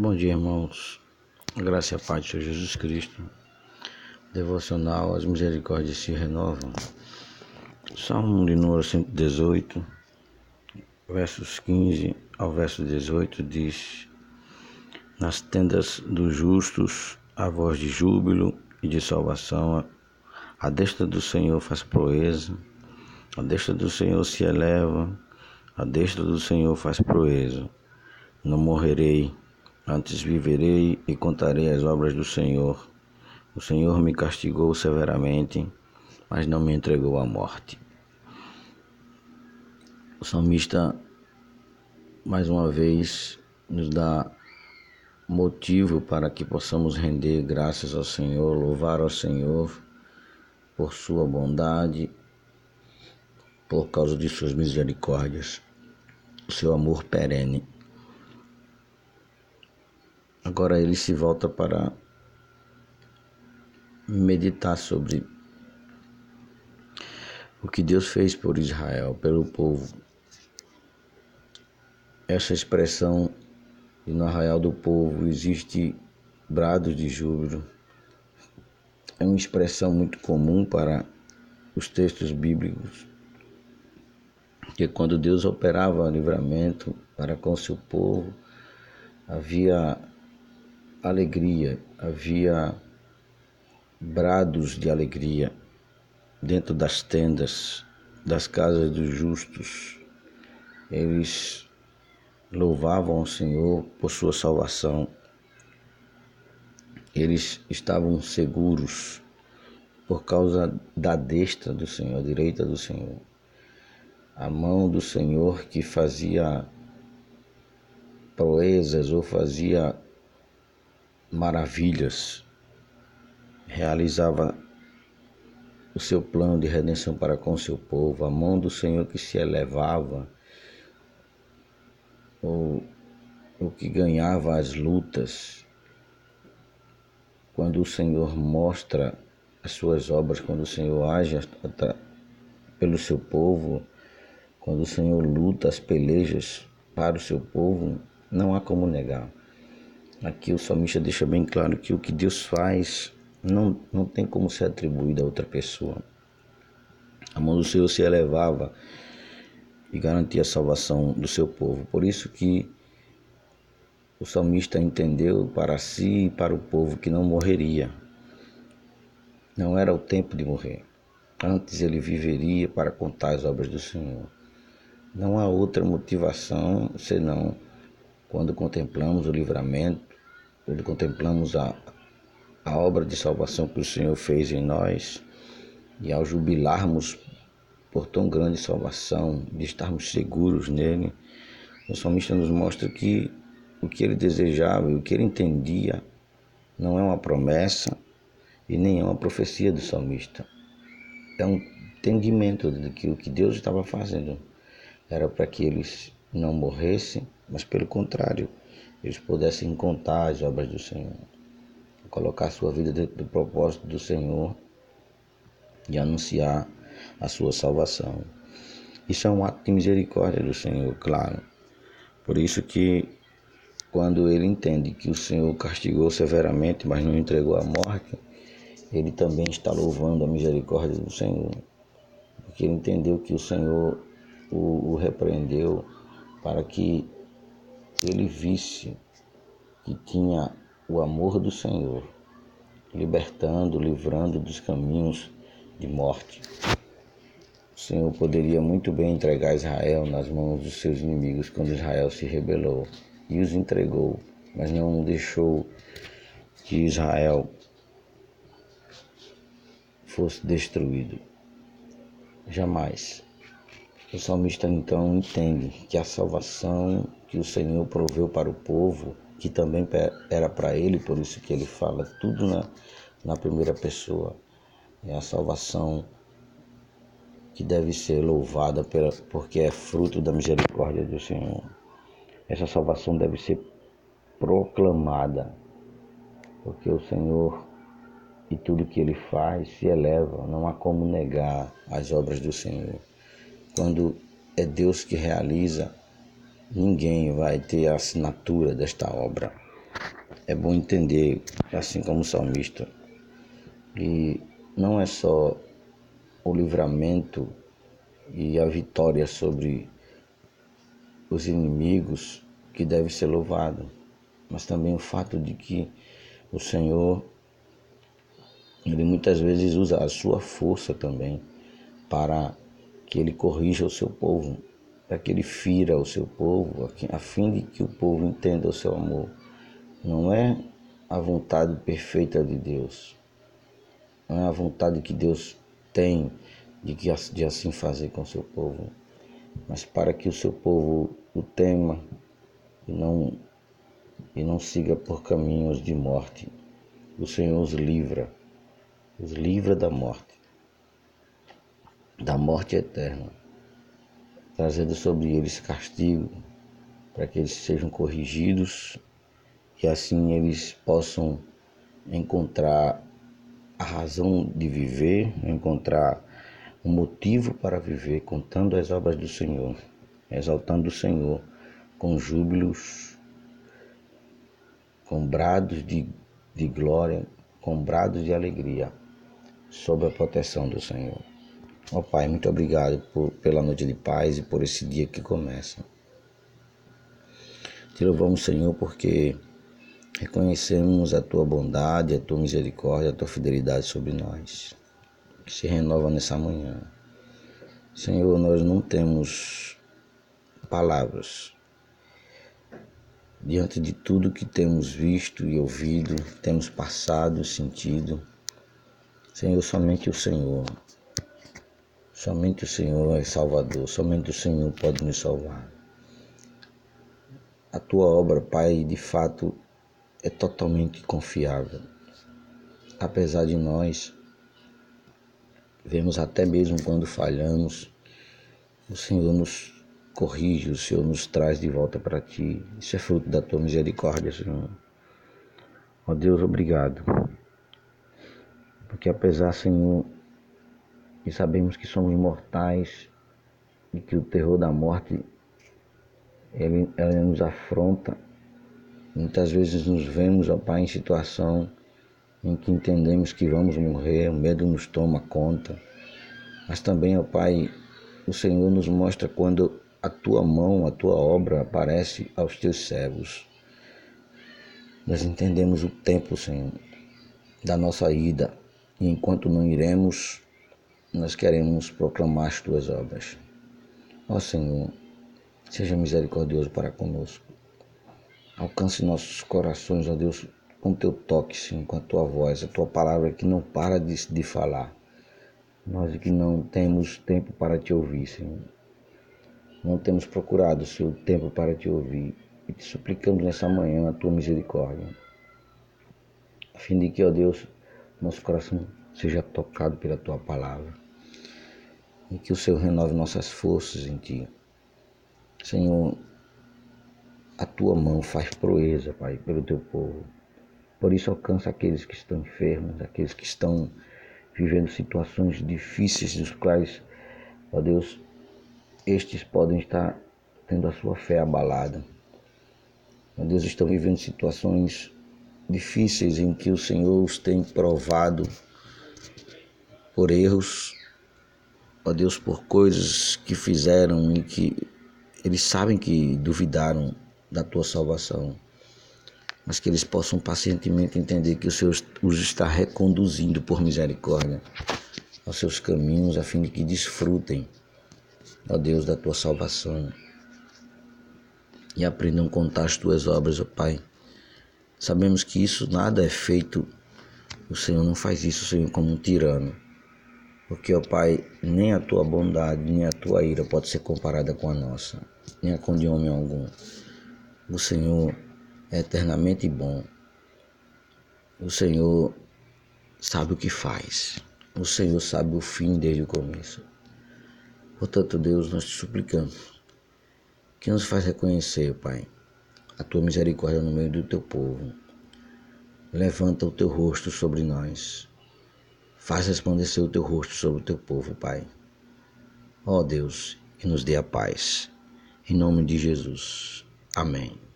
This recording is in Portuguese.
Bom dia, irmãos. Graça e a paz de Senhor Jesus Cristo. Devocional, as misericórdias se renovam. Salmo de número 118, versos 15 ao verso 18 diz: Nas tendas dos justos a voz de júbilo e de salvação, a destra do Senhor faz proeza, a destra do Senhor se eleva, a destra do Senhor faz proeza. Não morrerei Antes viverei e contarei as obras do Senhor. O Senhor me castigou severamente, mas não me entregou à morte. O salmista, mais uma vez, nos dá motivo para que possamos render graças ao Senhor, louvar ao Senhor por sua bondade, por causa de suas misericórdias, o seu amor perene. Agora ele se volta para meditar sobre o que Deus fez por Israel, pelo povo. Essa expressão no arraial do povo existe brados de júbilo. É uma expressão muito comum para os textos bíblicos, que quando Deus operava livramento para com seu povo, havia alegria, havia brados de alegria dentro das tendas das casas dos justos. Eles louvavam o Senhor por sua salvação. Eles estavam seguros por causa da destra do Senhor, a direita do Senhor. A mão do Senhor que fazia proezas ou fazia maravilhas, realizava o seu plano de redenção para com o seu povo, a mão do Senhor que se elevava, o, o que ganhava as lutas, quando o Senhor mostra as suas obras, quando o Senhor age pelo seu povo, quando o Senhor luta as pelejas para o seu povo, não há como negar. Aqui o salmista deixa bem claro que o que Deus faz não, não tem como ser atribuído a outra pessoa. A mão do Senhor se elevava e garantia a salvação do seu povo. Por isso que o salmista entendeu para si e para o povo que não morreria. Não era o tempo de morrer. Antes ele viveria para contar as obras do Senhor. Não há outra motivação senão quando contemplamos o livramento quando contemplamos a, a obra de salvação que o Senhor fez em nós e ao jubilarmos por tão grande salvação, de estarmos seguros nele, o salmista nos mostra que o que ele desejava e o que ele entendia não é uma promessa e nem é uma profecia do salmista. É um entendimento de que o que Deus estava fazendo era para que eles não morressem, mas pelo contrário, eles pudessem contar as obras do Senhor, colocar sua vida dentro do propósito do Senhor e anunciar a sua salvação. Isso é um ato de misericórdia do Senhor, claro. Por isso que quando ele entende que o Senhor castigou severamente, mas não entregou à morte, ele também está louvando a misericórdia do Senhor. Porque ele entendeu que o Senhor o, o repreendeu para que ele visse que tinha o amor do Senhor, libertando, livrando dos caminhos de morte. O Senhor poderia muito bem entregar Israel nas mãos dos seus inimigos quando Israel se rebelou e os entregou, mas não deixou que Israel fosse destruído. Jamais. O salmista então entende que a salvação que o Senhor proveu para o povo, que também era para ele, por isso que ele fala tudo na, na primeira pessoa, é a salvação que deve ser louvada pela, porque é fruto da misericórdia do Senhor. Essa salvação deve ser proclamada, porque o Senhor e tudo que ele faz se eleva, não há como negar as obras do Senhor. Quando é Deus que realiza, ninguém vai ter a assinatura desta obra. é bom entender, assim como o salmista, que não é só o livramento e a vitória sobre os inimigos que deve ser louvado, mas também o fato de que o Senhor ele muitas vezes usa a sua força também para que ele corrija o seu povo, para que ele fira o seu povo, a fim de que o povo entenda o seu amor. Não é a vontade perfeita de Deus, não é a vontade que Deus tem de, que, de assim fazer com o seu povo, mas para que o seu povo o tema e não, e não siga por caminhos de morte. O Senhor os livra, os livra da morte, da morte eterna, trazendo sobre eles castigo, para que eles sejam corrigidos e assim eles possam encontrar a razão de viver, encontrar um motivo para viver, contando as obras do Senhor, exaltando o Senhor com júbilos, com brados de, de glória, com brados de alegria, sob a proteção do Senhor. Ó oh, Pai, muito obrigado por, pela noite de paz e por esse dia que começa. Te louvamos, Senhor, porque Reconhecemos a tua bondade, a tua misericórdia, a tua fidelidade sobre nós, que se renova nessa manhã. Senhor, nós não temos palavras diante de tudo que temos visto e ouvido, temos passado, sentido. Senhor, somente o Senhor, somente o Senhor é Salvador, somente o Senhor pode nos salvar. A tua obra, Pai, de fato é totalmente confiável. Apesar de nós vemos até mesmo quando falhamos, o Senhor nos corrige, o Senhor nos traz de volta para ti. Isso é fruto da tua misericórdia, Senhor. Ó Deus, obrigado. Porque apesar, Senhor, de sabemos que somos mortais e que o terror da morte ele, ela nos afronta, Muitas vezes nos vemos, ó Pai, em situação em que entendemos que vamos morrer, o medo nos toma conta. Mas também, ó Pai, o Senhor nos mostra quando a tua mão, a tua obra aparece aos teus servos. Nós entendemos o tempo, Senhor, da nossa ida, e enquanto não iremos, nós queremos proclamar as tuas obras. Ó Senhor, seja misericordioso para conosco. Alcance nossos corações, ó Deus, com teu toque, Senhor, com a tua voz, a tua palavra que não para de, de falar. Nós que não temos tempo para te ouvir, Senhor. Não temos procurado, Senhor, tempo para te ouvir. E te suplicamos nessa manhã a tua misericórdia. A fim de que, ó Deus, nosso coração seja tocado pela tua palavra. E que o Senhor renove nossas forças em ti. Senhor, a tua mão faz proeza, Pai, pelo teu povo. Por isso alcança aqueles que estão enfermos, aqueles que estão vivendo situações difíceis, dos quais, ó Deus, estes podem estar tendo a sua fé abalada. Ó Deus, estão vivendo situações difíceis em que o Senhor os tem provado por erros, ó Deus, por coisas que fizeram e que eles sabem que duvidaram da tua salvação, mas que eles possam pacientemente entender que o Senhor os está reconduzindo por misericórdia aos seus caminhos, a fim de que desfrutem, ó Deus, da tua salvação e aprendam a contar as tuas obras, ó Pai. Sabemos que isso nada é feito, o Senhor não faz isso, Senhor, como um tirano. Porque, ó Pai, nem a tua bondade, nem a tua ira pode ser comparada com a nossa, nem a com de homem algum. O Senhor é eternamente bom. O Senhor sabe o que faz. O Senhor sabe o fim desde o começo. Portanto, Deus, nós te suplicamos que nos faz reconhecer, Pai, a tua misericórdia no meio do teu povo. Levanta o teu rosto sobre nós. Faz resplandecer o teu rosto sobre o teu povo, Pai. Ó Deus, e nos dê a paz. Em nome de Jesus. Amém.